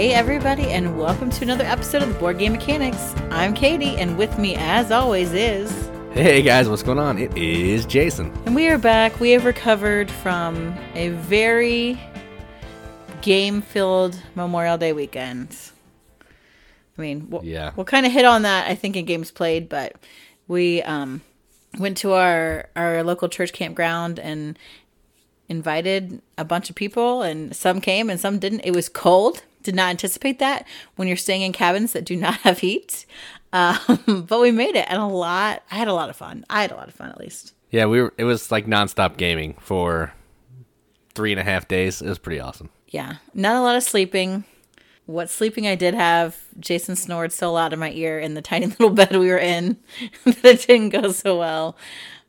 Hey, everybody, and welcome to another episode of the Board Game Mechanics. I'm Katie, and with me, as always, is. Hey guys, what's going on? It is Jason. And we are back. We have recovered from a very game filled Memorial Day weekend. I mean, we'll, Yeah. we'll kind of hit on that, I think, in games played, but we um, went to our, our local church campground and invited a bunch of people, and some came and some didn't. It was cold. Did not anticipate that when you're staying in cabins that do not have heat. Um, but we made it, and a lot. I had a lot of fun. I had a lot of fun, at least. Yeah, we were. It was like nonstop gaming for three and a half days. It was pretty awesome. Yeah, not a lot of sleeping. What sleeping I did have, Jason snored so loud in my ear in the tiny little bed we were in that it didn't go so well.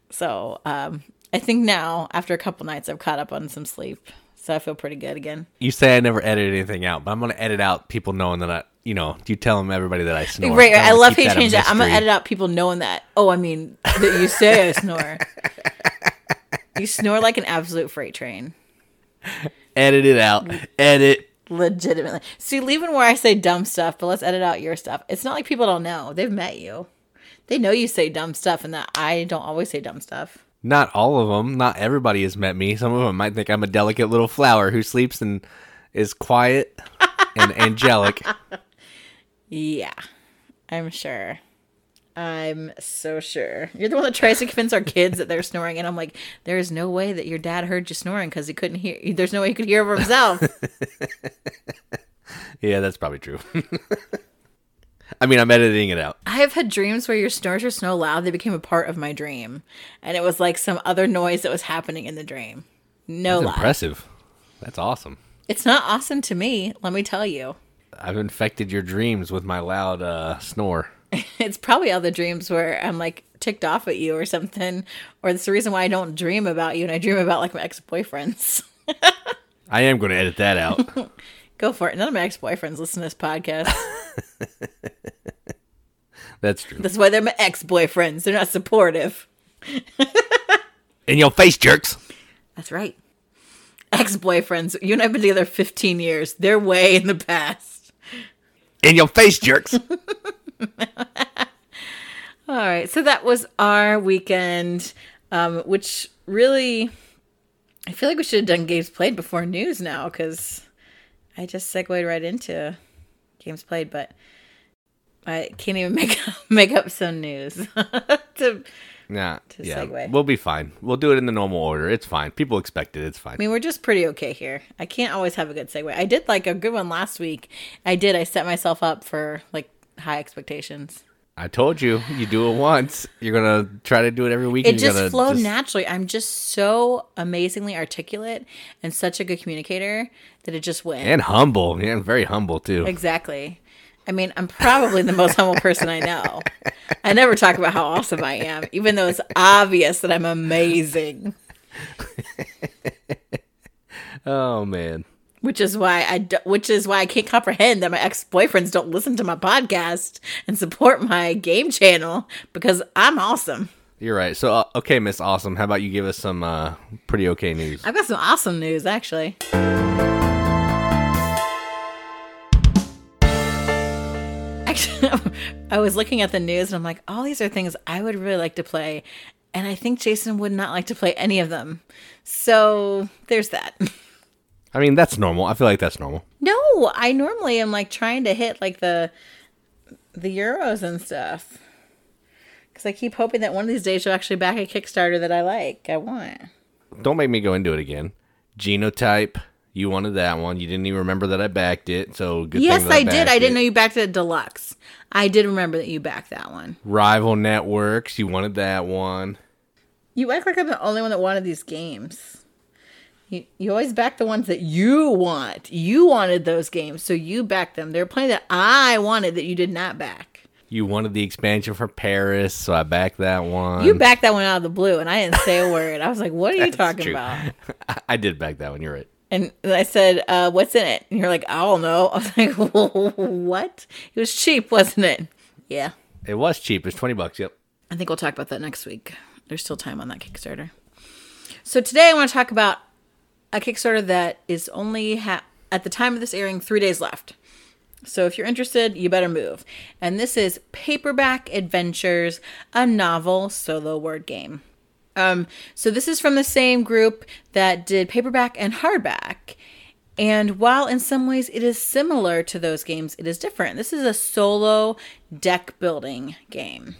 So um, I think now, after a couple nights, I've caught up on some sleep. So I feel pretty good again. You say I never edit anything out, but I'm gonna edit out people knowing that I, you know, you tell them everybody that I snore. right, I love how you change that. I'm gonna edit out people knowing that. Oh, I mean that you say I snore. you snore like an absolute freight train. Edit it out. Edit. Legitimately. See, leaving where I say dumb stuff, but let's edit out your stuff. It's not like people don't know. They've met you. They know you say dumb stuff and that I don't always say dumb stuff. Not all of them. Not everybody has met me. Some of them might think I'm a delicate little flower who sleeps and is quiet and angelic. Yeah. I'm sure. I'm so sure. You're the one that tries to convince our kids that they're snoring, and I'm like, there is no way that your dad heard you snoring because he couldn't hear. There's no way he could hear himself. Yeah, that's probably true. I mean, I'm editing it out. I have had dreams where your snores were so loud they became a part of my dream, and it was like some other noise that was happening in the dream. No That's lie. impressive. That's awesome. It's not awesome to me, let me tell you. I've infected your dreams with my loud uh, snore. It's probably all the dreams where I'm like ticked off at you or something, or it's the reason why I don't dream about you and I dream about like my ex boyfriends. I am going to edit that out. Go for it. None of my ex boyfriends listen to this podcast. That's true. That's why they're my ex boyfriends. They're not supportive. In your face, jerks. That's right. Ex boyfriends. You and I have been together 15 years. They're way in the past. In your face, jerks. All right, so that was our weekend, um, which really, I feel like we should have done games played before news now because I just segued right into games played, but I can't even make make up some news to Nah, yeah, segue. we'll be fine. We'll do it in the normal order. It's fine. People expect it. It's fine. I mean, we're just pretty okay here. I can't always have a good segue. I did like a good one last week. I did. I set myself up for like high expectations. I told you, you do it once. You're gonna try to do it every week. It just flowed just- naturally. I'm just so amazingly articulate and such a good communicator that it just went. and humble. Yeah, and very humble too. exactly. I mean, I'm probably the most humble person I know. I never talk about how awesome I am, even though it's obvious that I'm amazing. Oh man. Which is why I do, which is why I can't comprehend that my ex boyfriends don't listen to my podcast and support my game channel because I'm awesome. You're right. So, uh, okay, Miss Awesome, how about you give us some uh, pretty okay news? I've got some awesome news actually. Actually, I was looking at the news and I'm like, all these are things I would really like to play, and I think Jason would not like to play any of them. So there's that. I mean, that's normal. I feel like that's normal. No, I normally am like trying to hit like the the euros and stuff. Cuz I keep hoping that one of these days you'll actually back a Kickstarter that I like. I want. Don't make me go into it again. Genotype. You wanted that one. You didn't even remember that I backed it. So good. yes, that I, did. I didn't it. know you backed it deluxe. I did remember that you backed that one. Rival Networks. You wanted that one. You act like I'm the only one that wanted these games. You, you always back the ones that you want. You wanted those games, so you backed them. There are plenty that I wanted that you did not back. You wanted the expansion for Paris, so I backed that one. You backed that one out of the blue, and I didn't say a word. I was like, "What are you talking true. about?" I, did back that one. You're right. And I said, uh, "What's in it?" And you're like, "I don't know." I was like, "What?" It was cheap, wasn't it? Yeah. It was cheap. It's twenty bucks. Yep. I think we'll talk about that next week. There's still time on that Kickstarter. So today I want to talk about a Kickstarter that is only ha- at the time of this airing three days left. So if you're interested, you better move. And this is Paperback Adventures, a novel solo word game. Um, so this is from the same group that did paperback and hardback. And while in some ways it is similar to those games, it is different. This is a solo deck building game.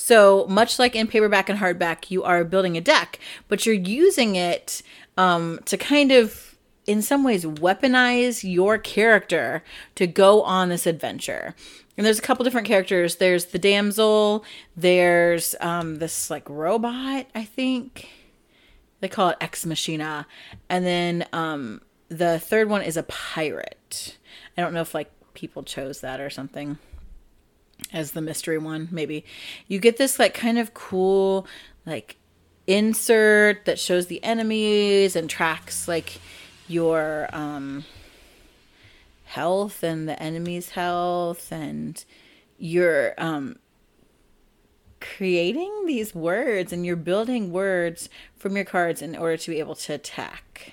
So, much like in paperback and hardback, you are building a deck, but you're using it um, to kind of, in some ways, weaponize your character to go on this adventure. And there's a couple different characters. There's the damsel. There's um, this like robot, I think. They call it Ex Machina. And then um, the third one is a pirate. I don't know if like people chose that or something as the mystery one, maybe. You get this like kind of cool like insert that shows the enemies and tracks like your um health and the enemy's health and you're um creating these words and you're building words from your cards in order to be able to attack.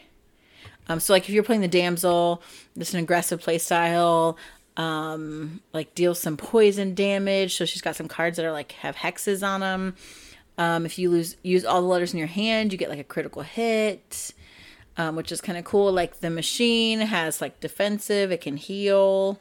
Um, so like if you're playing the damsel, is an aggressive play style um, like deal some poison damage. So she's got some cards that are like have hexes on them. Um, if you lose use all the letters in your hand, you get like a critical hit, um, which is kind of cool. Like the machine has like defensive, it can heal.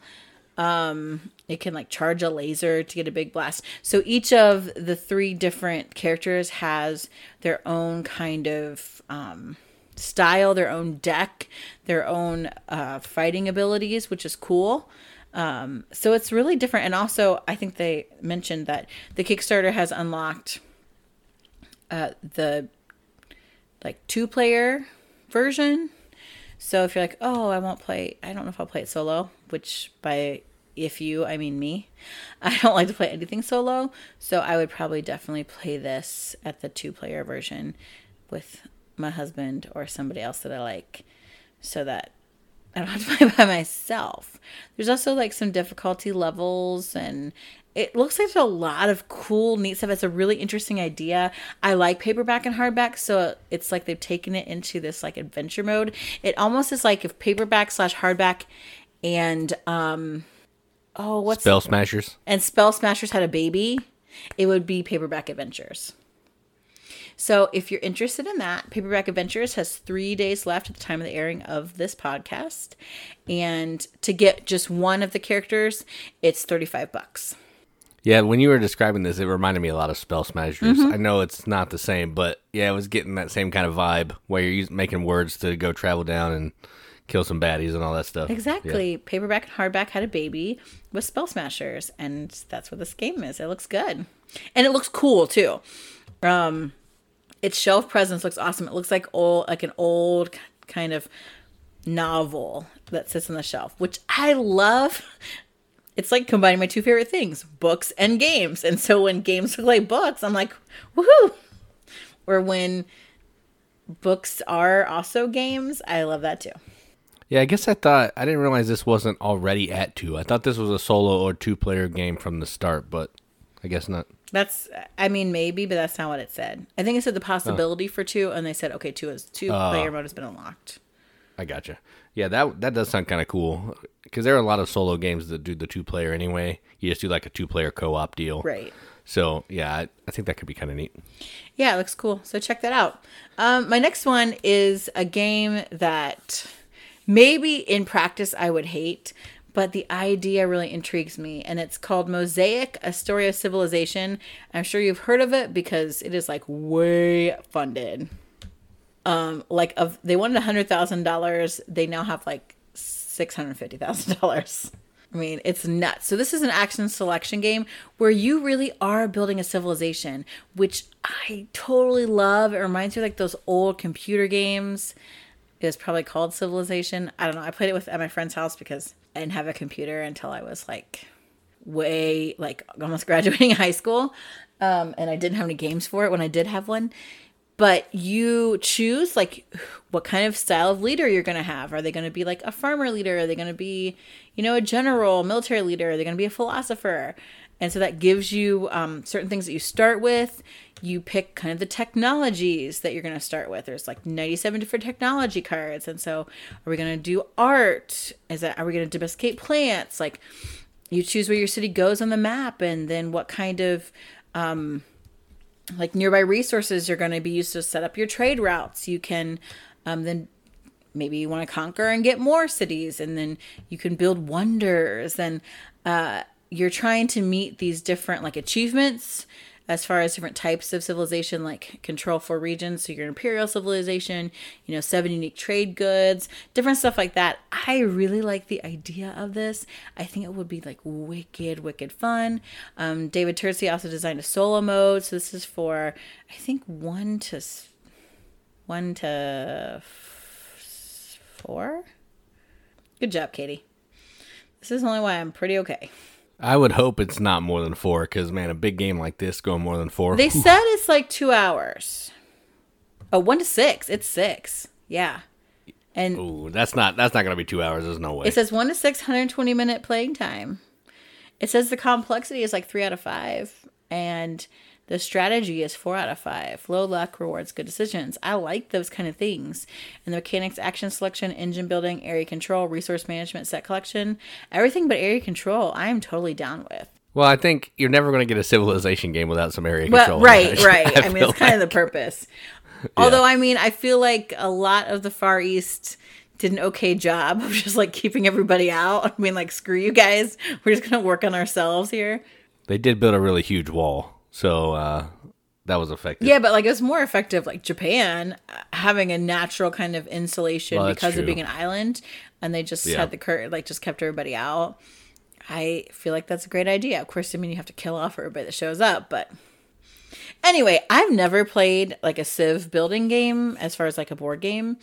Um, it can like charge a laser to get a big blast. So each of the three different characters has their own kind of um, style, their own deck, their own uh, fighting abilities, which is cool. Um, so it's really different. And also, I think they mentioned that the Kickstarter has unlocked uh, the like two player version. So if you're like, oh, I won't play, I don't know if I'll play it solo, which by if you, I mean me, I don't like to play anything solo. So I would probably definitely play this at the two player version with my husband or somebody else that I like so that I don't have to play by myself. There's also like some difficulty levels and it looks like there's a lot of cool, neat stuff. It's a really interesting idea. I like paperback and hardback, so it's like they've taken it into this like adventure mode. It almost is like if paperback slash hardback and um oh what's Spell Smashers and Spell Smashers had a baby, it would be paperback adventures. So if you're interested in that, Paperback Adventures has three days left at the time of the airing of this podcast. And to get just one of the characters, it's 35 bucks. Yeah, when you were describing this, it reminded me a lot of Spell Smashers. Mm-hmm. I know it's not the same, but yeah, it was getting that same kind of vibe where you're using, making words to go travel down and kill some baddies and all that stuff. Exactly. Yeah. Paperback and hardback had a baby with Spell Smashers, and that's what this game is. It looks good, and it looks cool too. Um, its shelf presence looks awesome. It looks like old, like an old kind of novel that sits on the shelf, which I love. It's like combining my two favorite things, books and games. And so when games look like books, I'm like, woohoo! Or when books are also games, I love that too. Yeah, I guess I thought I didn't realize this wasn't already at two. I thought this was a solo or two player game from the start, but I guess not. That's, I mean, maybe, but that's not what it said. I think it said the possibility oh. for two, and they said, okay, two is two uh, player mode has been unlocked. I gotcha. Yeah, that that does sound kind of cool because there are a lot of solo games that do the two player anyway. You just do like a two player co op deal, right? So yeah, I, I think that could be kind of neat. Yeah, it looks cool. So check that out. Um, my next one is a game that maybe in practice I would hate, but the idea really intrigues me and it's called mosaic a story of civilization i'm sure you've heard of it because it is like way funded um like of they wanted a hundred thousand dollars they now have like six hundred fifty thousand dollars I mean, it's nuts. So, this is an action selection game where you really are building a civilization, which I totally love. It reminds me like those old computer games. It was probably called Civilization. I don't know. I played it with at my friend's house because Didn't have a computer until I was like way like almost graduating high school. Um, and I didn't have any games for it when I did have one. but you choose like what kind of style of leader you're going to have. Are they going to be like a farmer leader? Are they going to be, you know, a general, military leader? Are they going to be a philosopher? And so that gives you um, certain things that you start with. You pick kind of the technologies that you're going to start with. There's like 97 different technology cards. And so are we going to do art? Is that, are we going to domesticate plants? Like you choose where your city goes on the map and then what kind of, um, like nearby resources are going to be used to set up your trade routes. You can um, then maybe you want to conquer and get more cities, and then you can build wonders. And uh, you're trying to meet these different like achievements as far as different types of civilization, like control for regions. So your imperial civilization, you know, seven unique trade goods, different stuff like that. I really like the idea of this. I think it would be like wicked, wicked fun. Um, David Turczi also designed a solo mode. So this is for, I think, one to one to four. Good job, Katie. This is only why I'm pretty okay. I would hope it's not more than four, because man, a big game like this going more than four. They said it's like two hours. Oh, one to six. It's six. Yeah. And Ooh, that's not that's not gonna be two hours. There's no way. it says one to six hundred twenty minute playing time. It says the complexity is like three out of five, and the strategy is four out of five. Low luck rewards good decisions. I like those kind of things. And the mechanics, action selection, engine building, area control, resource management, set collection, everything but area control, I am totally down with. Well, I think you're never going to get a civilization game without some area Well, control. right, I right. I, feel mean, it's kind of the purpose. Although, I mean, I feel like a lot of the Far East did an okay job of just like keeping everybody out. I mean, like, screw you guys. We're just going to work on ourselves here. they did build a really huge wall, so uh, that was effective. Yeah, but like it was more effective, like Japan uh, having a natural kind of insulation Well, because true. of being an island, and they just Yeah. had the curtain, like just kept everybody out. I feel like that's a great idea. Of course, I mean you have to kill off everybody that shows up, but anyway, I've never played like a Civ building game as far as like a board game.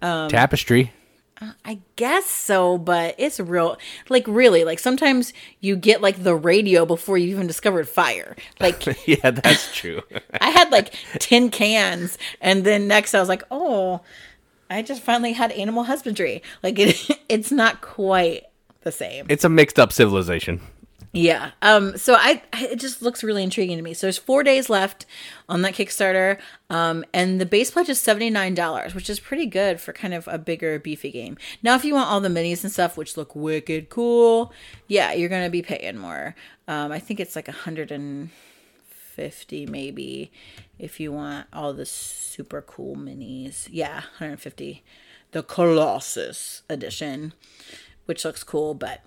Tapestry. Uh, I guess so, but it's real like really like sometimes you get like the radio before you even discovered fire. Like yeah, that's true. I had like 10 cans and then next I was like, "Oh, I just finally had animal husbandry." Like it it's not quite the same. it's a mixed up civilization. Yeah. Um so I I- it just looks really intriguing to me. So there's 4 days left on that Kickstarter. Um and the base pledge is $79, which is pretty good for kind of a bigger beefy game. Now if you want all the minis and stuff which look wicked cool, yeah, you're to be paying more. Um I think it's like a 150 maybe if you want all the super cool minis. Yeah, 150. The Colossus edition, which looks cool, but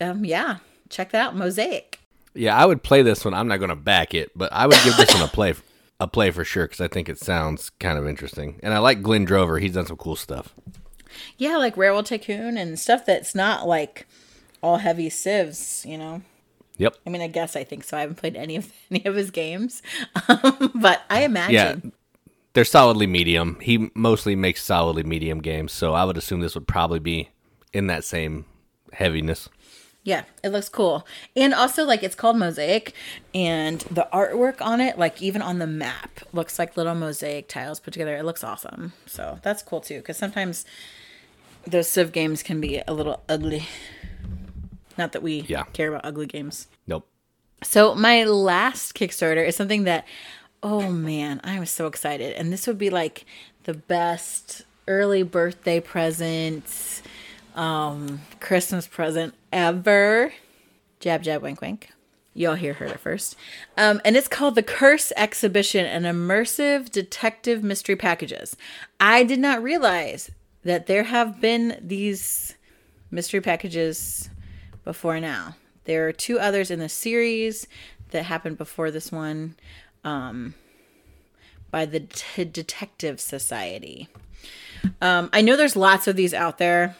um yeah, check that out. Mosaic. Yeah, I would play this one. I'm not going to back it, but I would give this one a play, a play for sure because I think it sounds kind of interesting, and I like Glenn Drover. He's done some cool stuff. Yeah, like Railroad Tycoon and stuff that's not like all heavy Civs, you know. Yep. I mean, I guess I think so. I haven't played any of any of his games, um, but I imagine. Yeah, they're solidly medium. He mostly makes solidly medium games, so I would assume this would probably be in that same heaviness. Yeah, it looks cool. And also like it's called Mosaic and the artwork on it, like even on the map, looks like little mosaic tiles put together. It looks awesome. So that's cool too cuz sometimes those Civ games can be a little ugly. Not that we Yeah. care about ugly games. Nope. So my last Kickstarter is something that oh man, I'm so excited. And this would be like the best early birthday present, um, Christmas present ever. Jab jab wink wink. Y'all here heard it first. Um, and it's called The Curse Exhibition, and immersive detective mystery packages. I did not realize that there have been these mystery packages before now. There are two others in the series that happened before this one um, by the T- Detective Society. Um, I know there's lots of these out there.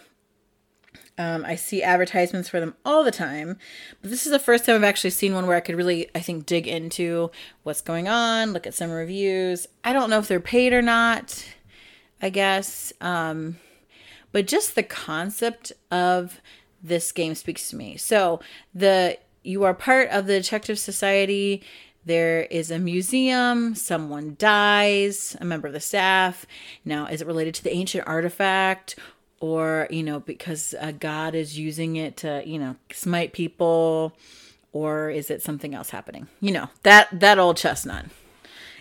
Um, I see advertisements for them all the time, but this is the first time I've actually seen one where I could really, I think, dig into what's going on, look at some reviews. I don't know if they're paid or not, I guess. Um, but just the concept of this game speaks to me. So the you are part of the detective society. there is a museum, someone dies, a member of the staff. Now, is it related to the ancient artifact? Or, you know, because a god is using it to, you know, smite people? Or is it something else happening? You know, that that old chestnut.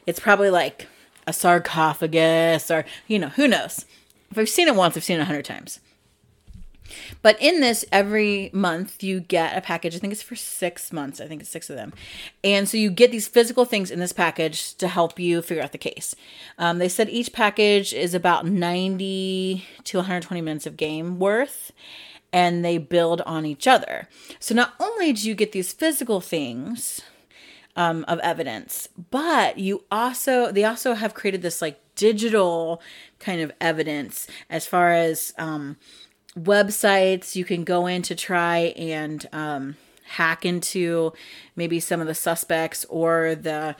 It's probably like a sarcophagus or, you know, who knows. If I've seen it once, I've seen it a hundred times. But in this, every month you get a package. I think it's for six months. I think it's six of them. And so you get these physical things in this package to help you figure out the case. Um, they said each package is about 90 to 120 minutes of game worth and they build on each other. So not only do you get these physical things um, of evidence, but you also they also have created this like digital kind of evidence as far as um, websites you can go in to try and um, hack into maybe some of the suspects or the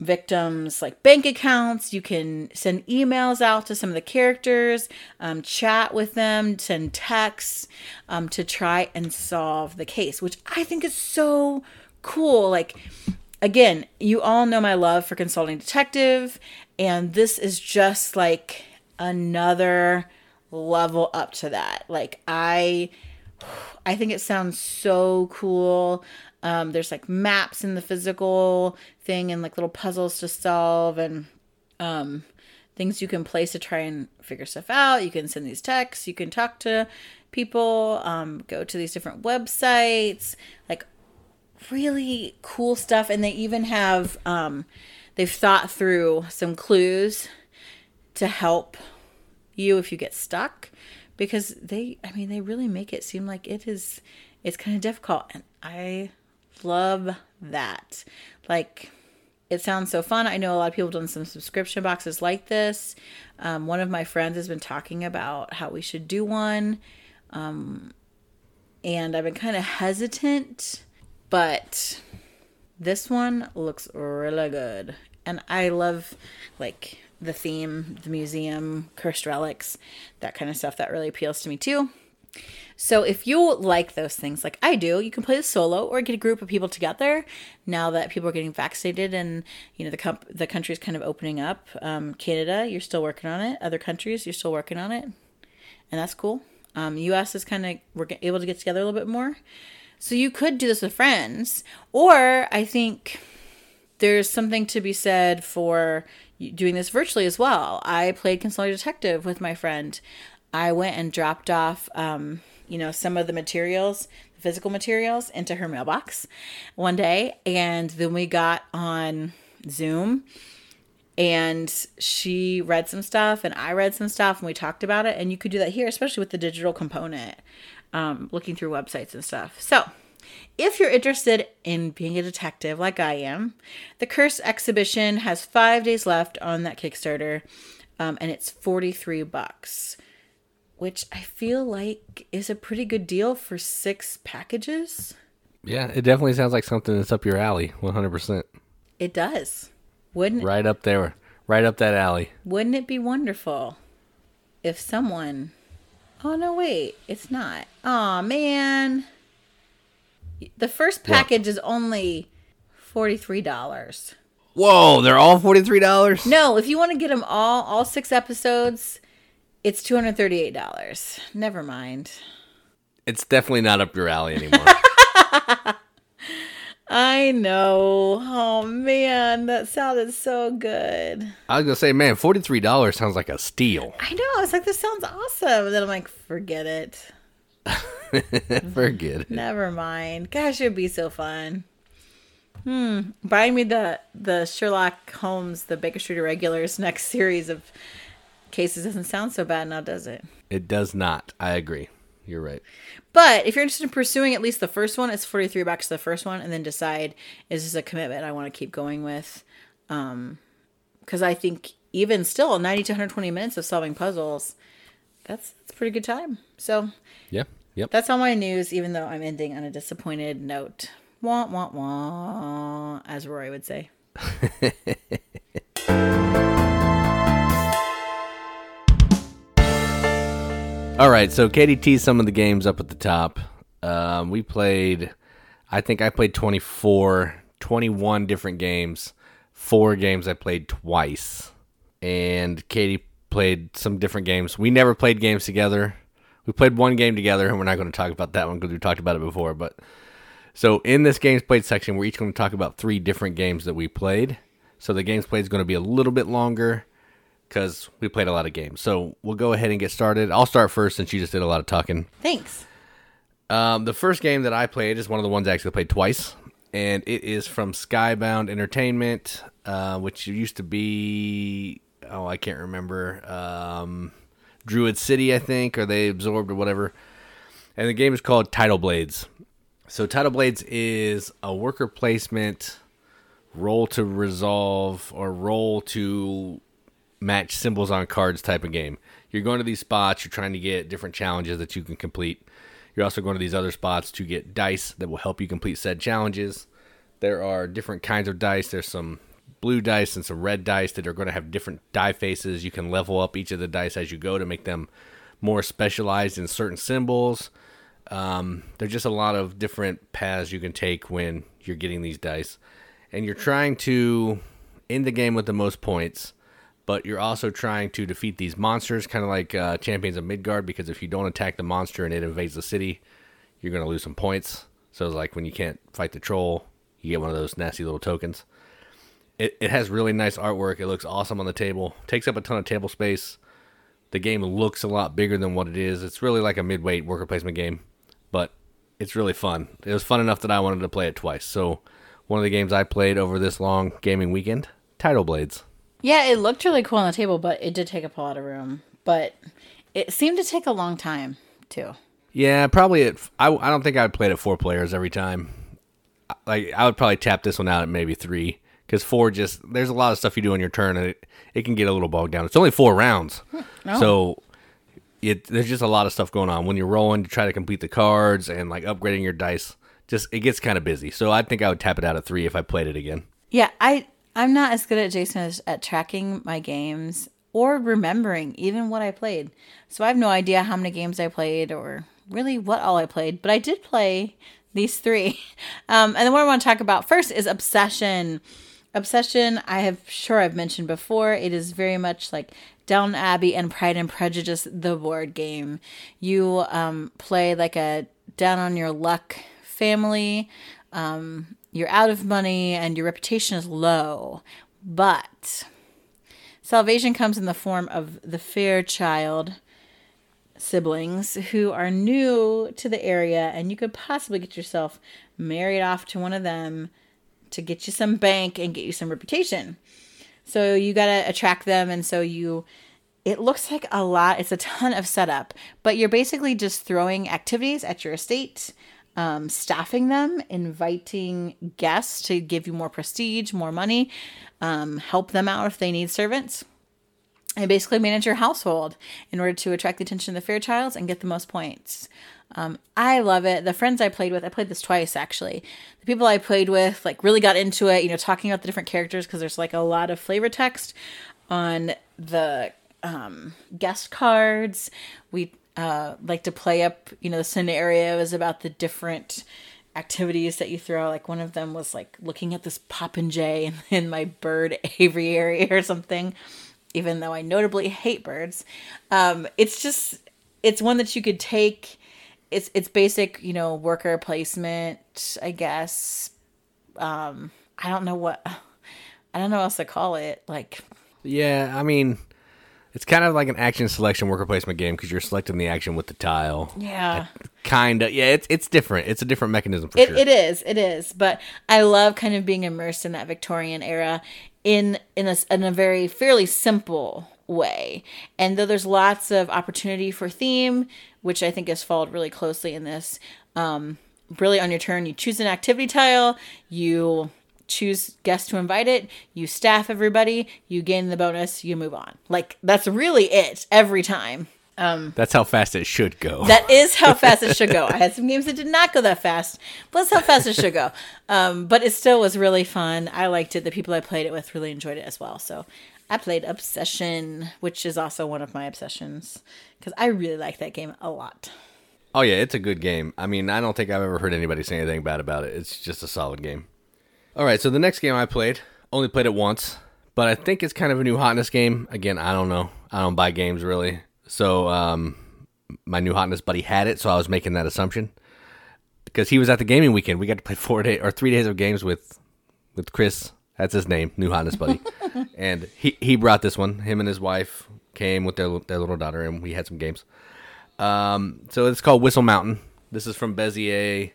victims like bank accounts. You can send emails out to some of the characters um, chat with them send texts um, to try and solve the case which i think is so cool. Like again you all know my love for consulting detective and this is just like another level up to that. Like I I think it sounds so cool. Um, there's like maps in the physical thing and like little puzzles to solve and um, things you can place to try and figure stuff out. You can send these texts, you can talk to people, um, go to these different websites, like really cool stuff. And they even have, um, they've thought through some clues to help you if you get stuck because they I mean they really make it seem like it is it's kind of difficult and I love that. Like it sounds so fun. I know a lot of people have done some subscription boxes like this. Um, one of my friends has been talking about how we should do one. Um, and I've been kind of hesitant, but this one looks really good. And I love like the theme, the museum, cursed relics, that kind of stuff. That really appeals to me too. So if you like those things like I do, you can play this solo or get a group of people together. Now that people are getting vaccinated and you know the comp- the country's kind of opening up. Um, Canada, you're still working on it. Other countries, you're still working on it, and that's cool. Um, U.S. is kind of we're able to get together a little bit more. So you could do this with friends, or I think there's something to be said for doing this virtually as well. I played Consulting Detective with my friend. I went and dropped off, um, you know, some of the materials, the physical materials, into her mailbox one day, and then we got on Zoom, and she read some stuff, and I read some stuff, and we talked about it. And you could do that here, especially with the digital component, um, looking through websites and stuff. So if you're interested in being a detective like I am, the Curse exhibition has five days left on that Kickstarter, um, and it's 43 bucks, which I feel like is a pretty good deal for six packages. Yeah, it definitely sounds like something that's up your alley, 100%. It does. Wouldn't Right up there, right up that alley. Wouldn't it be wonderful if someone Oh no, wait, it's not. Oh man. The first package what? is only $43. Whoa, they're all $43? No, if you want to get them all, all six episodes, it's $238. Never mind. It's definitely not up your alley anymore. I know. Oh man, that sounded so good. I was gonna say, man, forty three dollars sounds like a steal. I know. I was like, this sounds awesome. And then I'm like, forget it. Forget it. Never mind. Gosh, it'd be so fun. Hmm. Buy me the the Sherlock Holmes, the Baker Street Irregulars next series of cases doesn't sound so bad now, does it? It does not. I agree. You're right. But if you're interested in pursuing at least the first one, it's 43 bucks to the first one, and then decide is this a commitment I want to keep going with? Um, because I think even still, 90 to 120 minutes of solving puzzles, that's that's pretty good time. So yeah, Yep. That's all my news, even though I'm ending on a disappointed note. Wah, wah, wah, as Roy would say. all right, so Katie teased some of the games up at the top. Um, we played, I think I played 24. 21 different games. Four games I played twice. And Katie played some different games. We never played games together. We played one game together, and we're not going to talk about that one because we talked about it before. But so in this games played section, we're each going to talk about three different games that we played. So the games played is going to be a little bit longer because we played a lot of games. So we'll go ahead and get started. I'll start first since you just did a lot of talking. Thanks. Um, the first game that I played is one of the ones I actually played twice, and it is from Skybound Entertainment, uh, which used to be oh I can't remember um, Druid City I think, or they absorbed or whatever. And the game is called Tidal Blades. So Tidal Blades is a worker placement roll to resolve or roll to match symbols on cards type of game. You're going to these spots, you're trying to get different challenges that you can complete. You're also going to these other spots to get dice that will help you complete said challenges. There are different kinds of dice. There's some blue dice and some red dice that are going to have different die faces. You can level up each of the dice as you go to make them more specialized in certain symbols. Um, there's just a lot of different paths you can take when you're getting these dice. And you're trying to end the game with the most points but you're also trying to defeat these monsters, kind of like uh, Champions of Midgard, because if you don't attack the monster and it invades the city, you're going to lose some points. So it's like when you can't fight the troll, you get one of those nasty little tokens. It, it has really nice artwork. It looks awesome on the table. Takes up a ton of table space. The game looks a lot bigger than what it is. It's really like a midweight worker placement game, but it's really fun. It was fun enough that I wanted to play it twice. So one of the games I played over this long gaming weekend, Tidal Blades. Yeah, it looked really cool on the table, but it did take up a lot of room. But it seemed to take a long time too. Yeah, probably. It, I I don't think I'd play it at four players every time. Like I would probably tap this one out at maybe three because four just there's a lot of stuff you do on your turn and it it can get a little bogged down. It's only four rounds, oh. so it there's just a lot of stuff going on when you're rolling to try to complete the cards and like upgrading your dice. Just it gets kind of busy. So I think I would tap it out at three if I played it again. Yeah, I I'm not as good at Jason as at tracking my games or remembering even what I played. So I have no idea how many games I played or really what all I played, but I did play these three. Um, and the one I want to talk about first is Obsession. Obsession, I have sure I've mentioned before. It is very much like Downton Abbey and Pride and Prejudice, the board game. You um, play like a down on your luck family. Um, you're out of money and your reputation is low. But salvation comes in the form of the Fairchild siblings who are new to the area, and you could possibly get yourself married off to one of them to get you some bank and get you some reputation. So you got to attract them, and so you. It looks like a lot. It's a ton of setup, but you're basically just throwing activities at your estate um, staffing them, inviting guests to give you more prestige, more money, um, help them out if they need servants, and basically manage your household in order to attract the attention of the Fairchilds and get the most points. Um, I love it. The friends I played with, I played this twice actually. The people I played with like really got into it, you know, talking about the different characters because there's like a lot of flavor text on the um, guest cards. We uh, like to play up, you know, the scenarios about the different activities that you throw. Like one of them was like looking at this popinjay in, my bird aviary or something, even though I notably hate birds. Um, it's just it's one that you could take. It's it's basic, you know, worker placement, I guess. Um, I don't know what I don't know what else to call it. Like Yeah, I mean it's kind of like an action selection worker placement game because you're selecting the action with the tile. Yeah. Kind of. Yeah, it's it's different. It's a different mechanism for it, sure. It is. It is. But I love kind of being immersed in that Victorian era in in a in a very fairly simple way. And though there's lots of opportunity for theme, which I think is followed really closely in this, um, really on your turn, you choose an activity tile, you choose guests to invite it, you staff everybody, you gain the bonus, you move on. Like that's really it every time. Um, that's how fast it should go. That is how fast it should go. I had some games that did not go that fast, but that's how fast it should go. Um, but it still was really fun. I liked it. The people I played it with really enjoyed it as well. So I played Obsession, which is also one of my obsessions because I really like that game a lot. Oh yeah, it's a good game. I mean, I don't think I've ever heard anybody say anything bad about it. It's just a solid game. All right, so the next game I played, only played it once, but I think it's kind of a new hotness game. Again, I don't know. I don't buy games really. So um, my new hotness buddy had it, so I was making that assumption because he was at the gaming weekend. We got to play four day or three days of games with with Chris. That's his name, new hotness buddy, and he he brought this one. Him and his wife came with their their little daughter, and we had some games. Um, so it's called Whistle Mountain. This is from Bezier.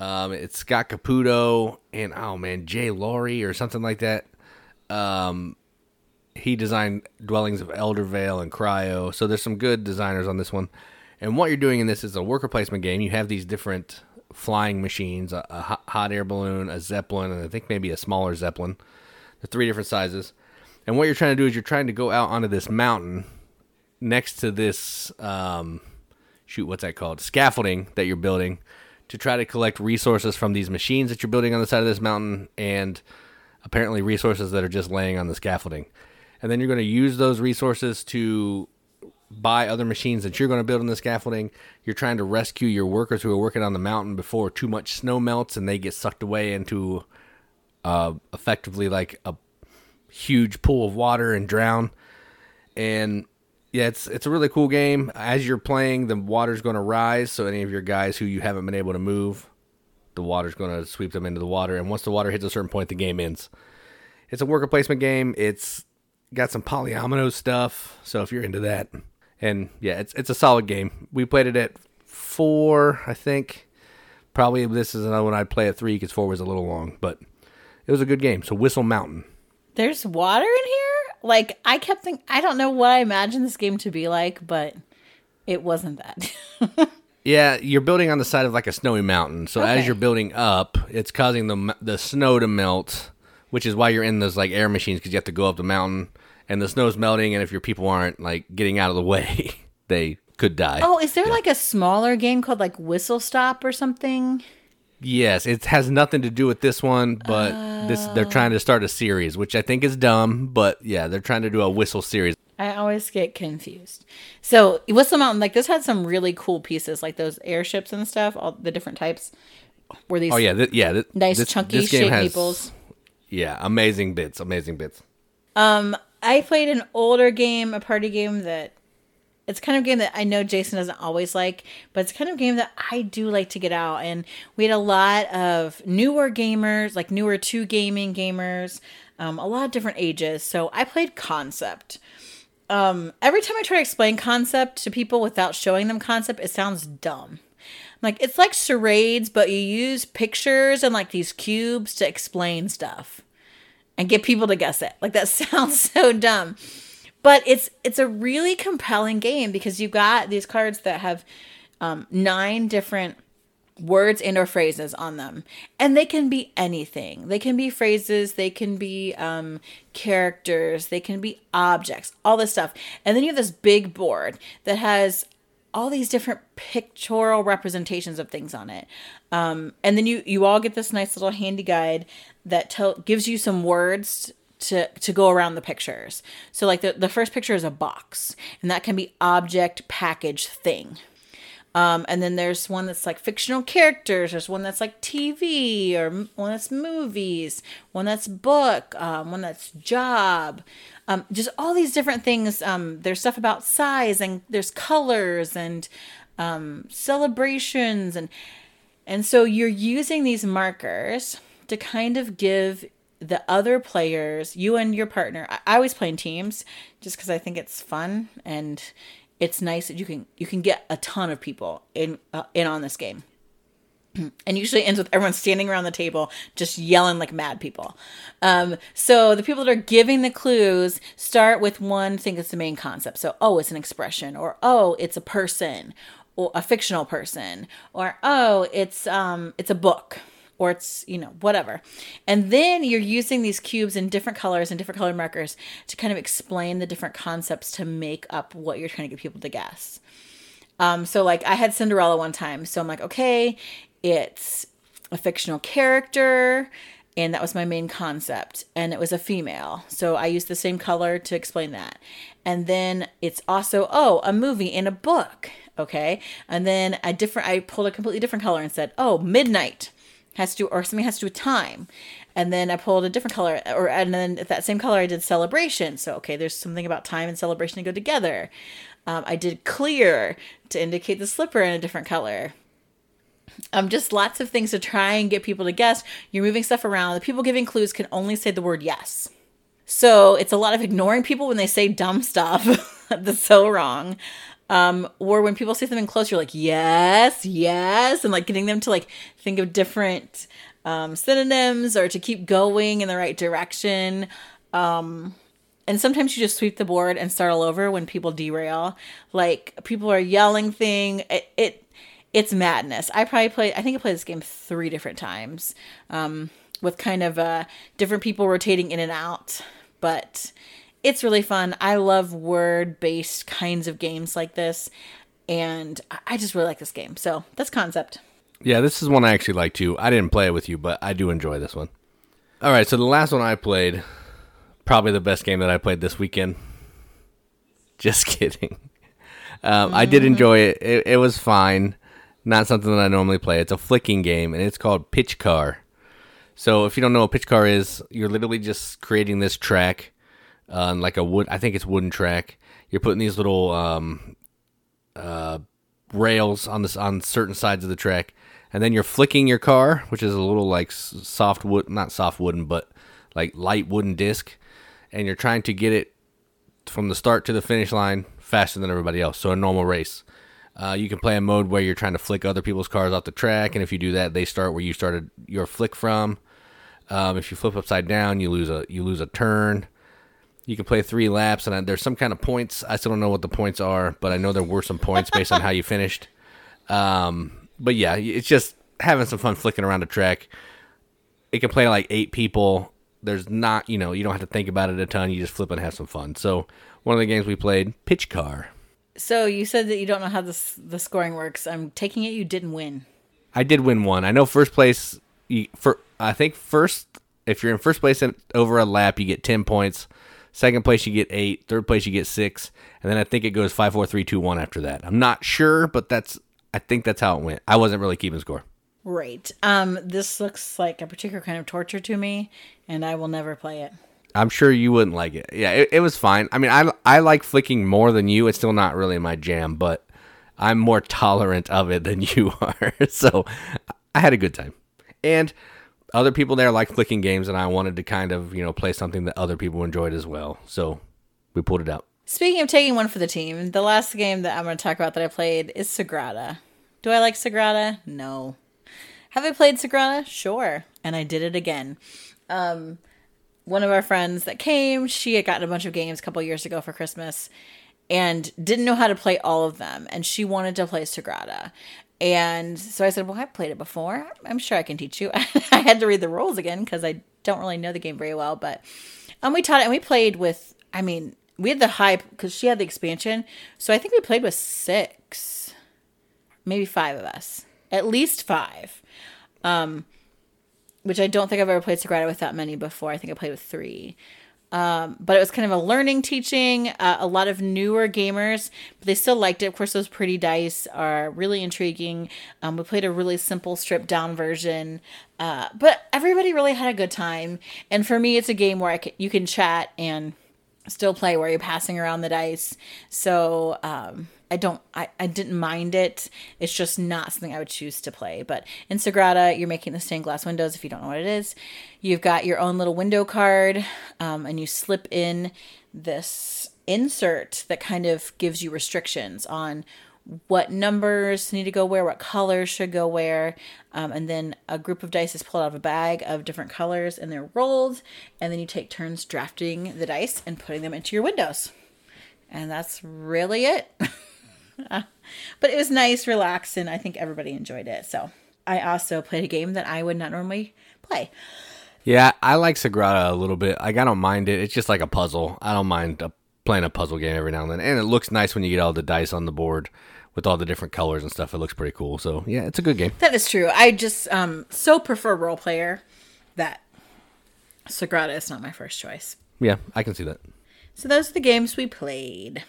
Um, it's Scott Caputo and oh man, Jay Laurie or something like that. Um, he designed Dwellings of Eldervale and Cryo. So there's some good designers on this one. And what you're doing in this is a worker placement game. You have these different flying machines: a, a hot air balloon, a zeppelin, and I think maybe a smaller zeppelin. The three different sizes. And what you're trying to do is you're trying to go out onto this mountain next to this um, shoot, what's that called? Scaffolding that you're building to try to collect resources from these machines that you're building on the side of this mountain and apparently resources that are just laying on the scaffolding. And then you're going to use those resources to buy other machines that you're going to build on the scaffolding. You're trying to rescue your workers who are working on the mountain before too much snow melts and they get sucked away into uh, effectively like a huge pool of water and drown. And yeah, it's it's a really cool game. As you're playing, the water's going to rise. So any of your guys who you haven't been able to move, the water's going to sweep them into the water. And once the water hits a certain point, the game ends. It's a worker placement game. It's got some polyomino stuff. So if you're into that, and yeah, it's it's a solid game. We played it at four, I think. Probably this is another one I'd play at three because four was a little long, but it was a good game. So Whistle Mountain. There's water in here. Like I kept thinking, I don't know what I imagined this game to be like, but it wasn't that. yeah, you're building on the side of like a snowy mountain. So okay. as you're building up, it's causing the the snow to melt, which is why you're in those like air machines because you have to go up the mountain and the snow's melting. And if your people aren't like getting out of the way, they could die. Oh, is there yeah. like a smaller game called like Whistle Stop or something? Yes, it has nothing to do with this one, but uh, this they're trying to start a series, which I think is dumb, but yeah, they're trying to do a whistle series. I always get confused. So Whistle Mountain, like this had some really cool pieces, like those airships and stuff, all the different types. Were these? Oh yeah, th- yeah, th- nice this, chunky this shaped has, meeples. Yeah, amazing bits, amazing bits. Um, I played an older game, a party game that it's kind of game that I know Jason doesn't always like, but it's kind of game that I do like to get out. And we had a lot of newer gamers, like newer to gaming gamers, um, a lot of different ages. So I played Concept. Um, every time I try to explain Concept to people without showing them Concept, it sounds dumb. Like it's like charades, but you use pictures and like these cubes to explain stuff and get people to guess it. Like that sounds so dumb. But it's it's a really compelling game because you've got these cards that have um, nine different words and or phrases on them. And they can be anything. They can be phrases. They can be um, characters. They can be objects. All this stuff. And then you have this big board that has all these different pictorial representations of things on it. Um, and then you you all get this nice little handy guide that tell gives you some words to to go around the pictures. So like the, the first picture is a box, and that can be object, package, thing. Um, and then there's one that's like fictional characters. There's one that's like TV, or one that's movies, one that's book, um, one that's job. Um, just all these different things. Um, there's stuff about size, and there's colors, and um, celebrations, and and so you're using these markers to kind of give the other players, you and your partner. I, I always play in teams just because I think it's fun and it's nice that you can you can get a ton of people in uh, in on this game. and usually ends with everyone standing around the table just yelling like mad people. Um, so the people that are giving the clues start with one thing that's the main concept. So oh, it's an expression, or oh, it's a person, or a fictional person, or oh, it's um, it's a book or it's, you know, whatever. And then you're using these cubes in different colors and different color markers to kind of explain the different concepts to make up what you're trying to get people to guess. Um, so, like, I had Cinderella one time. So I'm like, okay, it's a fictional character. And that was my main concept. And it was a female. So I used the same color to explain that. And then it's also, oh, a movie in a book. Okay. And then a different, I pulled a completely different color and said, oh, midnight has to or something has to do with time. And then I pulled a different color or and then at that same color I did celebration. So okay, there's something about time and celebration to go together. Um, I did clear to indicate the slipper in a different color. Um, just lots of things to try and get people to guess. You're moving stuff around. The people giving clues can only say the word yes. So it's a lot of ignoring people when they say dumb stuff that's so wrong. Um, or when people say something close, you're like, yes, yes, and like getting them to like think of different um, synonyms or to keep going in the right direction. Um, and sometimes you just sweep the board and start all over when people derail. Like people are yelling thing. It, it it's madness. I probably played. I think I played this game three different times, um, with kind of uh, different people rotating in and out. But it's really fun. I love word based kinds of games like this, and I just really like this game. So that's concept. Yeah, this is one I actually like too. I didn't play it with you, but I do enjoy this one. All right, so the last one I played, probably the best game that I played this weekend. Just kidding. Um, mm-hmm. I did enjoy it. it. It was fine. Not something that I normally play. It's a flicking game, and it's called Pitch Car. So if you don't know what pitch car is, you're literally just creating this track, uh, like a wood. I think it's wooden track. You're putting these little um, uh, rails on this on certain sides of the track, and then you're flicking your car, which is a little like soft wood, not soft wooden, but like light wooden disc, and you're trying to get it from the start to the finish line faster than everybody else. So a normal race. Uh, you can play a mode where you're trying to flick other people's cars off the track, and if you do that, they start where you started your flick from. Um, if you flip upside down, you lose a you lose a turn. You can play three laps, and there's some kind of points. I still don't know what the points are, but I know there were some points based on how you finished. Um, but yeah, it's just having some fun flicking around the track. It can play like eight people. There's not, you know, you don't have to think about it a ton. You just flip and have some fun. So one of the games we played, Pitch Car. So you said that you don't know how this the scoring works. I'm taking it you didn't win. I did win one. I know first place. You, for I think first, if you're in first place in, over a lap, you get ten points. Second place, you get eight. Third place, you get six. And then I think it goes five, four, three, two, one after that. I'm not sure, but that's I think that's how it went. I wasn't really keeping score. Right. Um. This looks like a particular kind of torture to me, and I will never play it. I'm sure you wouldn't like it. Yeah, it, it was fine. I mean, I I like flicking more than you. It's still not really my jam, but I'm more tolerant of it than you are. so I had a good time. And other people there like flicking games, and I wanted to kind of you know play something that other people enjoyed as well. So we pulled it out. Speaking of taking one for the team, the last game that I'm going to talk about that I played is Sagrada. Do I like Sagrada? No. Have I played Sagrada? Sure. And I did it again. Um, one of our friends that came, she had gotten a bunch of games a couple years ago for Christmas and didn't know how to play all of them. And she wanted to play Sagrada. And so I said, Well, I've played it before. I'm sure I can teach you. I had to read the rules again because I don't really know the game very well. But um, we taught it and we played with, I mean, we had the hype because she had the expansion. So I think we played with six, maybe five of us, at least five. Um, which I don't think I've ever played Sagrada with that many before. I think I played with three. Um, but it was kind of a learning teaching. Uh, a lot of newer gamers, but they still liked it. Of course, those pretty dice are really intriguing. Um, we played a really simple stripped down version, uh, but everybody really had a good time. And for me, it's a game where you can chat and still play where you're passing around the dice. So um, I don't I, I didn't mind it. It's just not something I would choose to play. But in Sagrada, you're making the stained glass windows if you don't know what it is. You've got your own little window card, um, and you slip in this insert that kind of gives you restrictions on what numbers need to go where, what colors should go where. Um, and then a group of dice is pulled out of a bag of different colors and they're rolled. And then you take turns drafting the dice and putting them into your windows. And that's really it. but it was nice, relaxed, and I think everybody enjoyed it. So I also played a game that I would not normally play. Yeah, I like Sagrada a little bit. Like I don't mind it. It's just like a puzzle. I don't mind a, playing a puzzle game every now and then, and it looks nice when you get all the dice on the board with all the different colors and stuff. It looks pretty cool. So yeah, it's a good game. That is true. I just um so prefer Roll Player that Sagrada is not my first choice. Yeah, I can see that. So those are the games we played.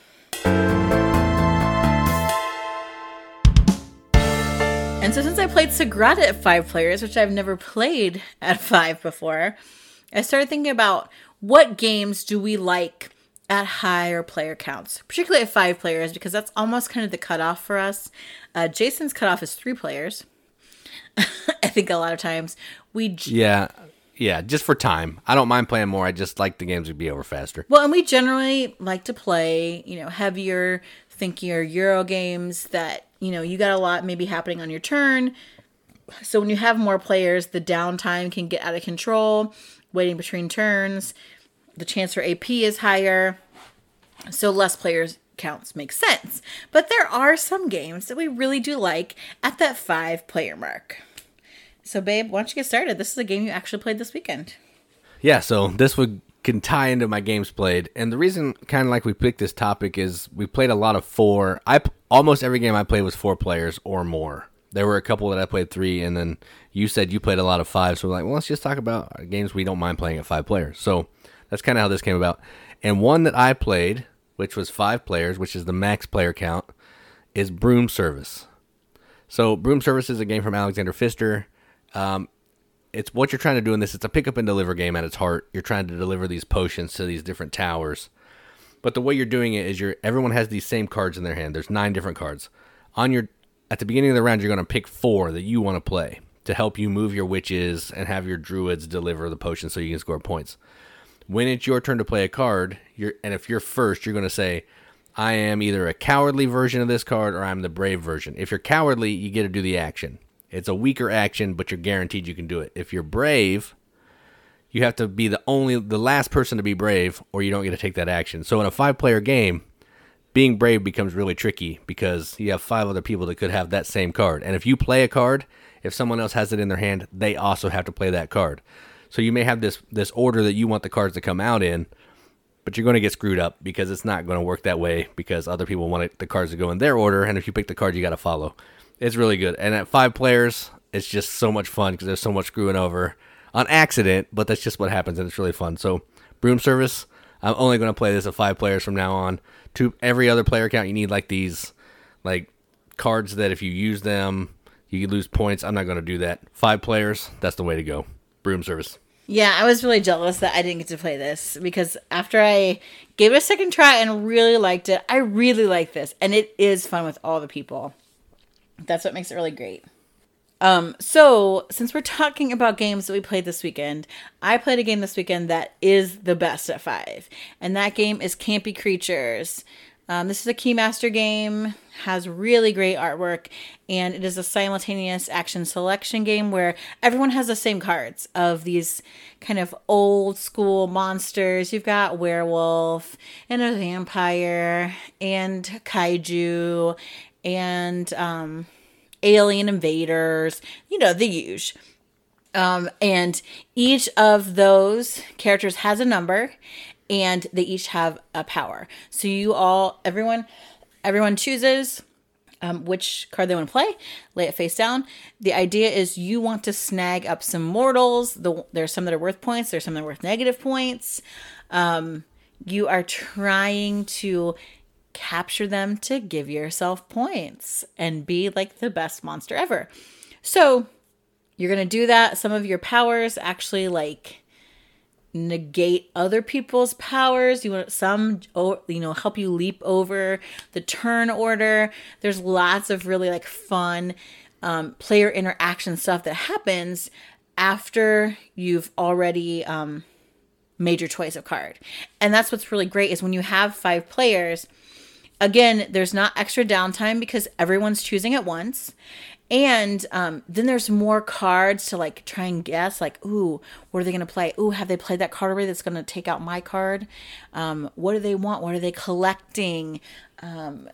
And so, since I played Sagrada at five players, which I've never played at five before, I started thinking about what games do we like at higher player counts, particularly at five players, because that's almost kind of the cutoff for us. Uh, Jason's cutoff is three players. I think a lot of times we. Yeah. Yeah, just for time. I don't mind playing more. I just like the games to be over faster. Well, and we generally like to play, you know, heavier, thinkier Euro games that, you know, you got a lot maybe happening on your turn. So when you have more players, the downtime can get out of control, waiting between turns. The chance for AP is higher. So less players counts makes sense. But there are some games that we really do like at that five player mark. So, babe, why don't you get started? This is a game you actually played this weekend. Yeah, so this would can tie into my games played, and the reason kind of like we picked this topic is we played a lot of four. I almost every game I played was four players or more. There were a couple that I played three, and then you said you played a lot of five. So we're like, well, let's just talk about games we don't mind playing at five players. So that's kind of how this came about. And one that I played, which was five players, which is the max player count, is Broom Service. So Broom Service is a game from Alexander Pfister. Um, it's what you're trying to do in this. It's a pick up and deliver game at its heart. You're trying to deliver these potions to these different towers, but the way you're doing it is you're everyone has these same cards in their hand. There's nine different cards on your. At the beginning of the round, you're going to pick four that you want to play to help you move your witches and have your druids deliver the potions so you can score points. When it's your turn to play a card, you're and if you're first, you're going to say, "I am either a cowardly version of this card or I'm the brave version." If you're cowardly, you get to do the action. It's a weaker action, but you're guaranteed you can do it. If you're brave, you have to be the only the last person to be brave or you don't get to take that action. So in a five player game, being brave becomes really tricky because you have five other people that could have that same card. And if you play a card, if someone else has it in their hand, they also have to play that card. So you may have this this order that you want the cards to come out in, but you're going to get screwed up because it's not going to work that way because other people want it, the cards to go in their order and if you pick the card you got to follow. It's really good. And at five players, it's just so much fun because there's so much screwing over on accident, but that's just what happens and it's really fun. So, Broom Service, I'm only going to play this at five players from now on. To every other player count, you need like these, like cards that if you use them, you lose points. I'm not going to do that. Five players, that's the way to go. Broom Service. Yeah, I was really jealous that I didn't get to play this because after I gave it a second try and really liked it, I really like this. And it is fun with all the people. That's what makes it really great. Um, so since we're talking about games that we played this weekend, I played a game this weekend that is the best at five, and that game is Campy Creatures. Um, this is a Keymaster game, has really great artwork, and it is a simultaneous action selection game where everyone has the same cards of these kind of old school monsters. You've got werewolf and a vampire and kaiju and um, alien invaders, you know, the huge. Um, and each of those characters has a number and they each have a power. So you all, everyone, everyone chooses um, which card they want to play, lay it face down. The idea is you want to snag up some mortals. The, there's some that are worth points, there's some that are worth negative points. Um, you are trying to capture them to give yourself points and be like the best monster ever. So you're going to do that. Some of your powers actually like negate other people's powers. You want some, you know, help you leap over the turn order. There's lots of really like fun um, player interaction stuff that happens after you've already um, made your choice of card. And that's what's really great is when you have five players again, there's not extra downtime because everyone's choosing at once. And um, then there's more cards to like try and guess, like, ooh, what are they going to play? Ooh, have they played that card already that's going to take out my card? Um, what do they want? What are they collecting? Um,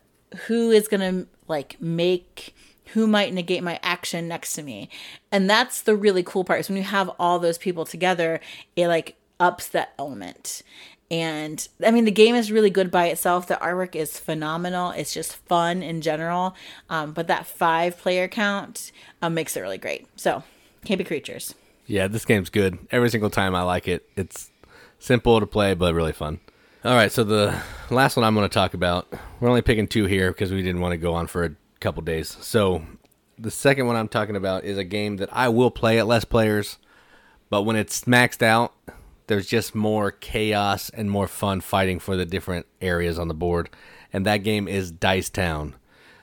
who is going to like make, who might negate my action next to me? And that's the really cool part is when you have all those people together, it like ups that element. And I mean, the game is really good by itself. The artwork is phenomenal. It's just fun in general. Um, but that five player count um, makes it really great. So, Campy Creatures. Yeah, this game's good. Every single time I like it. It's simple to play, but really fun. All right, so the last one I'm going to talk about, we're only picking two here because we didn't want to go on for a couple days. So, the second one I'm talking about is a game that I will play at less players, but when it's maxed out, there's just more chaos and more fun fighting for the different areas on the board. And that game is Dice Town.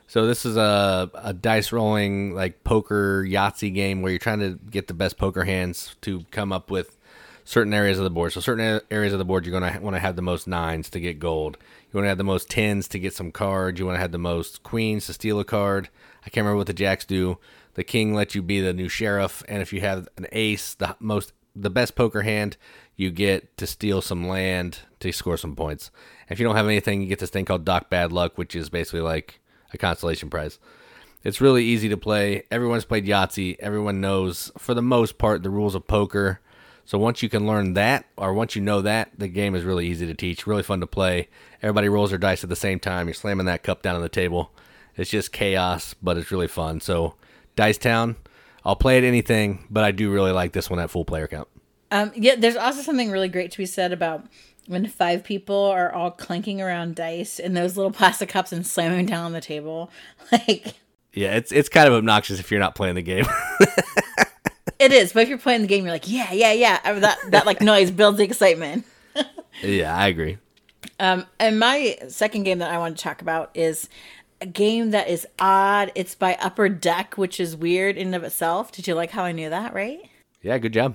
So this is a, a dice rolling like poker Yahtzee game where you're trying to get the best poker hands to come up with certain areas of the board. So certain areas of the board you're going to want to have the most nines to get gold. You want to have the most tens to get some cards. You want to have the most queens to steal a card. I can't remember what the jacks do. The king lets you be the new sheriff, and if you have an ace, the most the best poker hand, you get to steal some land to score some points. If you don't have anything, you get this thing called Doc Bad Luck, which is basically like a consolation prize. It's really easy to play. Everyone's played Yahtzee. Everyone knows, for the most part, the rules of poker. So once you can learn that, or once you know that, the game is really easy to teach, really fun to play. Everybody rolls their dice at the same time. You're slamming that cup down on the table. It's just chaos, but it's really fun. So, Dice Town, I'll play at anything, but I do really like this one at full player count. Um, yeah, there's also something really great to be said about when five people are all clanking around dice in those little plastic cups and slamming down on the table. Like, yeah, it's it's kind of obnoxious if you're not playing the game. it is, but if you're playing the game, you're like, yeah, yeah, yeah. I mean, that that like noise builds the excitement. yeah, I agree. Um, and my second game that I want to talk about is a game that is odd. It's by Upper Deck, which is weird in and of itself. Did you like how I knew that? Right? Yeah, good job.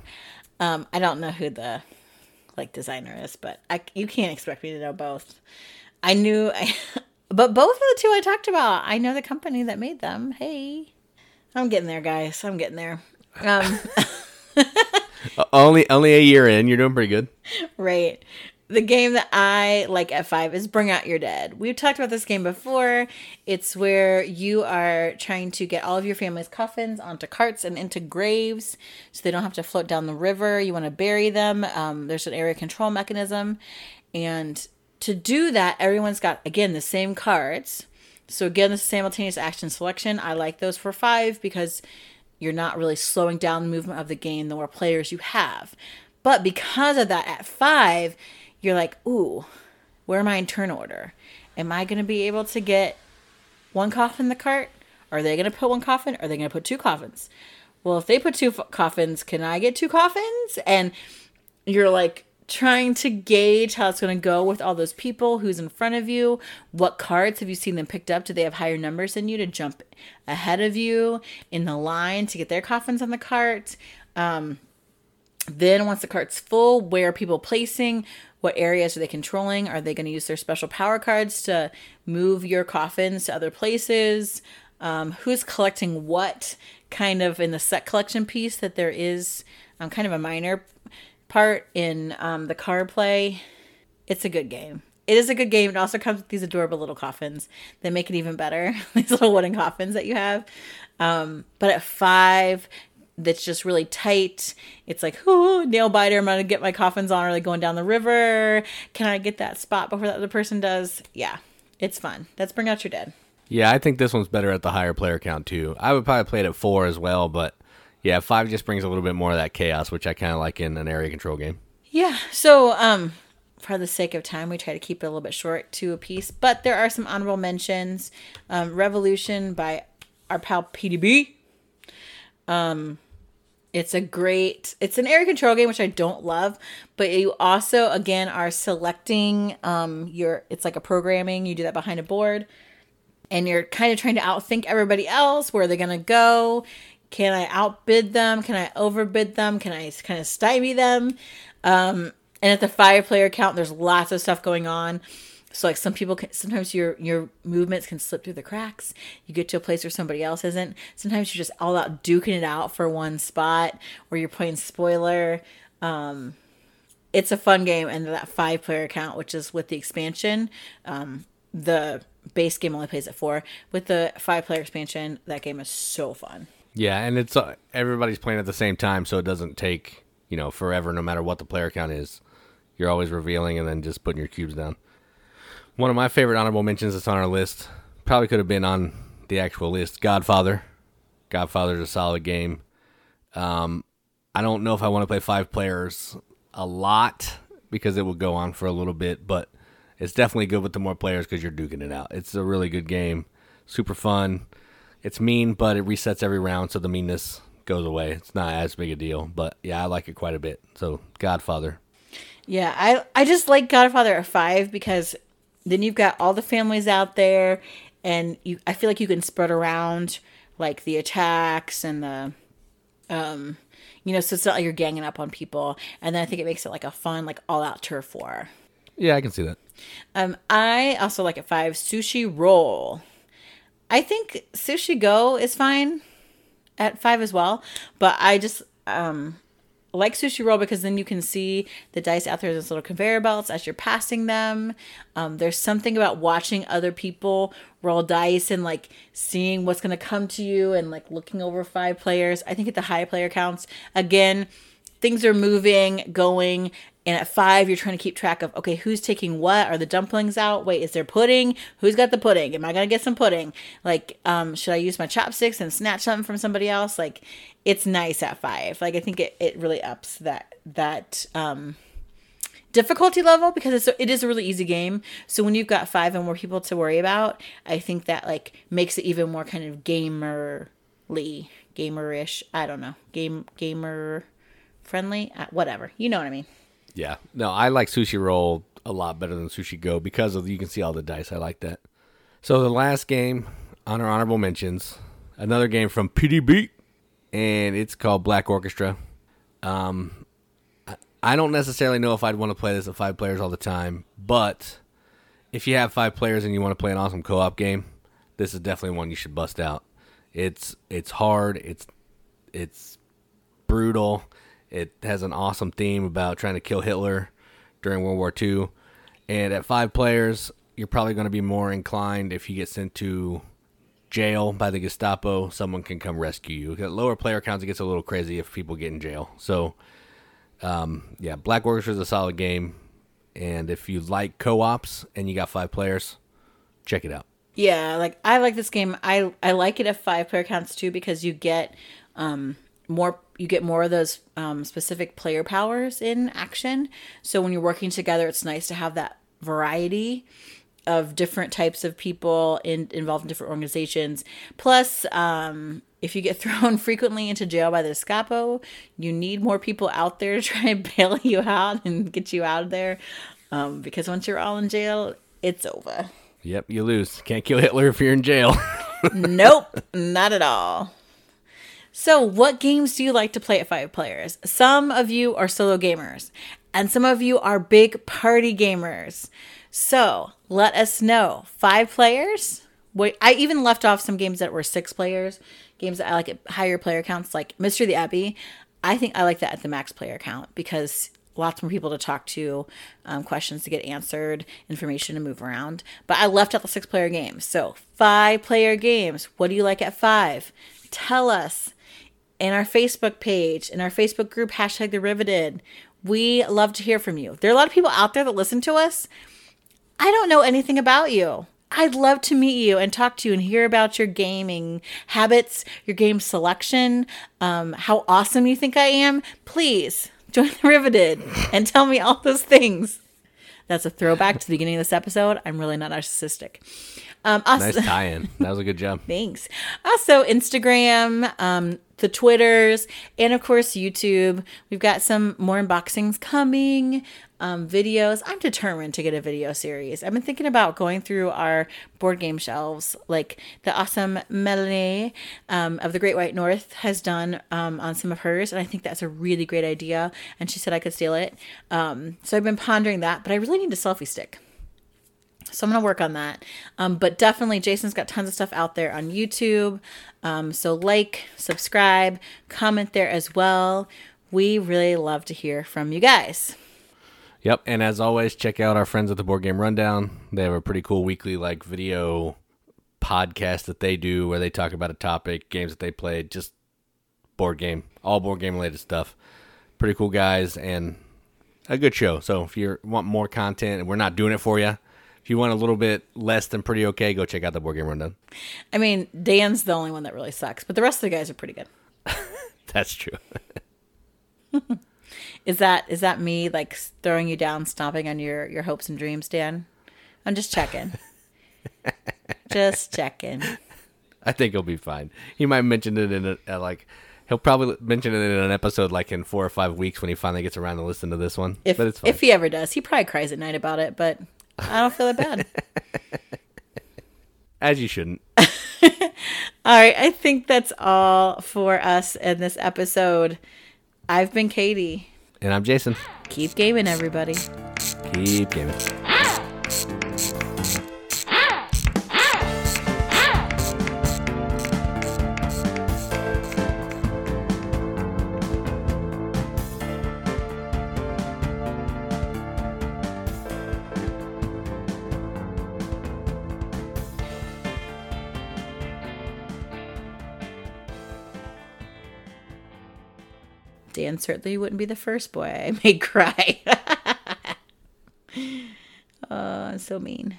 Um, I don't know who the like designer is, but I you can't expect me to know both. I knew, I, but both of the two I talked about, I know the company that made them. Hey, I'm getting there, guys. I'm getting there. Um, only only a year in, you're doing pretty good. Right the game that I like at five is Bring Out Your Dead. We've talked about this game before. It's where you are trying to get all of your family's coffins onto carts and into graves so they don't have to float down the river. You want to bury them. Um, there's an area control mechanism. And to do that, everyone's got, again, the same cards. So, again, the simultaneous action selection. I like those for five because you're not really slowing down the movement of the game the more players you have. But because of that, at five, you're like, ooh, where am I in turn order? Am I going to be able to get one coffin in the cart? Are they going to put one coffin? Are they going to put two coffins? Well, if they put two f- coffins, can I get two coffins? And you're like trying to gauge how it's going to go with all those people who's in front of you. What cards have you seen them picked up? Do they have higher numbers than you to jump ahead of you in the line to get their coffins on the cart? Um, then once the cart's full, where are people placing? What areas are they controlling? Are they going to use their special power cards to move your coffins to other places? Um, who's collecting what kind of in the set collection piece that there is um, kind of a minor part in um, the card play. It's a good game. It is a good game. It also comes with these adorable little coffins that make it even better. these little wooden coffins that you have. Um, but at five, that's just really tight. It's like, oh, nail biter. I'm gonna get my coffins on, or like going down the river. Can I get that spot before that other person does? Yeah, it's fun. Let's bring out your dead. Yeah, I think this one's better at the higher player count too. I would probably play it at four as well, but yeah, five just brings a little bit more of that chaos, which I kind of like in an area control game. Yeah. So, um, for the sake of time, we try to keep it a little bit short to a piece, but there are some honorable mentions. Um, Revolution by our pal PDB. Um, it's a great, it's an area control game, which I don't love, but you also, again, are selecting um, your, it's like a programming, you do that behind a board, and you're kind of trying to outthink everybody else. Where are they going to go? Can I outbid them? Can I overbid them? Can I kind of stymie them? Um, and at the five player count, there's lots of stuff going on. So like some people can, sometimes your your movements can slip through the cracks. You get to a place where somebody else isn't. Sometimes you're just all out duking it out for one spot where you're playing spoiler. Um, it's a fun game and that five player account, which is with the expansion, um, the base game only plays at four. With the five player expansion, that game is so fun. Yeah, and it's uh, everybody's playing at the same time, so it doesn't take you know forever, no matter what the player count is. You're always revealing and then just putting your cubes down. One of my favorite honorable mentions that's on our list probably could have been on the actual list. Godfather. Godfather's a solid game. Um, I don't know if I want to play five players a lot because it will go on for a little bit, but it's definitely good with the more players because you're duking it out. It's a really good game, super fun. it's mean, but it resets every round, so the meanness goes away. It's not as big a deal, but yeah, I like it quite a bit. So Godfather. Yeah, I I just like Godfather at five because then you've got all the families out there, and you I feel like you can spread around like the attacks and the um you know so it's not like you're ganging up on people. And then i think it makes it like a fun like all out turf war. Yeah, I can see that. um i also like at five sushi roll. I think sushi go is fine at five as well but i just um like sushi roll because then you can see the dice out there as little conveyor belts as you're passing them. Um, there's something about watching other people roll dice and like seeing what's going to come to you and like looking over five players. I think at the high player counts, again, things are moving, going. And at five, you're trying to keep track of okay, who's taking what? Are the dumplings out? Wait, is there pudding? Who's got the pudding? Am I gonna get some pudding? Like, um, should I use my chopsticks and snatch something from somebody else? Like, it's nice at five. Like, I think it, it really ups that that um difficulty level because it's it is a really easy game. So when you've got five and more people to worry about, I think that like makes it even more kind of gamerly, gamerish. I don't know, game gamer friendly, uh, whatever. You know what I mean? Yeah. No, I like Sushi Roll a lot better than Sushi Go because of you can see all the dice. I like that. So the last game on our honorable mentions, another game from PDB, and it's called Black Orchestra. Um, I- don't necessarily know if I'd want to play this at five players all the time, but if you have five players and you want to play an awesome co-op game, this is definitely one you should bust out. It's it's hard. It's it's brutal. It has an awesome theme about trying to kill Hitler during World War II. And at five players, you're probably going to be more inclined if you get sent to jail by the Gestapo, someone can come rescue you. At lower player counts, it gets a little crazy if people get in jail. So, um, yeah, Black Orchestra is a solid game. And if you like co ops and you got five players, check it out. Yeah, like I like this game. I I like it at five player counts too because you get um more you get more of those um, specific player powers in action. So when you're working together, it's nice to have that variety of different types of people in, involved in different organizations. Plus, um, if you get thrown frequently into jail by the Gestapo, you need more people out there to try and bail you out and get you out of there. Um, because once you're all in jail, it's over. Yep, you lose. Can't kill Hitler if you're in jail. nope, not at all. So, what games do you like to play at five players? Some of you are solo gamers, and some of you are big party gamers. So, let us know. Five players? Wait, I even left off some games that were six players, games that I like at higher player counts, like Mystery of the Abbey. I think I like that at the max player count because lots more people to talk to, um, questions to get answered, information to move around. But I left out the six player games. So, five player games. What do you like at five? Tell us in our Facebook page, in our Facebook group, hashtag the riveted. We love to hear from you. There are a lot of people out there that listen to us. I don't know anything about you. I'd love to meet you and talk to you and hear about your gaming habits, your game selection, um, how awesome you think I am. Please join the Riveted and tell me all those things. That's a throwback to the beginning of this episode. I'm really not narcissistic. Um, also, nice tie in. That was a good job. Thanks. Also, Instagram, um, the Twitters, and of course, YouTube. We've got some more unboxings coming, um, videos. I'm determined to get a video series. I've been thinking about going through our board game shelves, like the awesome Melanie um, of the Great White North has done um, on some of hers, and I think that's a really great idea. And she said I could steal it. Um, so I've been pondering that, but I really need a selfie stick. So I'm gonna work on that. Um, but definitely, Jason's got tons of stuff out there on YouTube. Um, so like, subscribe, comment there as well. We really love to hear from you guys. Yep, and as always, check out our friends at the Board Game Rundown. They have a pretty cool weekly like video podcast that they do where they talk about a topic, games that they played, just board game, all board game related stuff. Pretty cool guys and a good show. So if you want more content and we're not doing it for you, if you want a little bit less than pretty okay, go check out the Board Game Rundown. I mean, Dan's the only one that really sucks, but the rest of the guys are pretty good. That's true. Is that is that me like throwing you down, stomping on your your hopes and dreams, Dan? I'm just checking. just checking. I think he'll be fine. He might mention it in a, uh, like he'll probably mention it in an episode like in four or five weeks when he finally gets around to listen to this one. If but it's fine. if he ever does, he probably cries at night about it, but I don't feel that bad. As you shouldn't. all right, I think that's all for us in this episode. I've been Katie. And I'm Jason. Keep gaming, everybody. Keep gaming. Dan certainly wouldn't be the first boy I made cry. oh, so mean.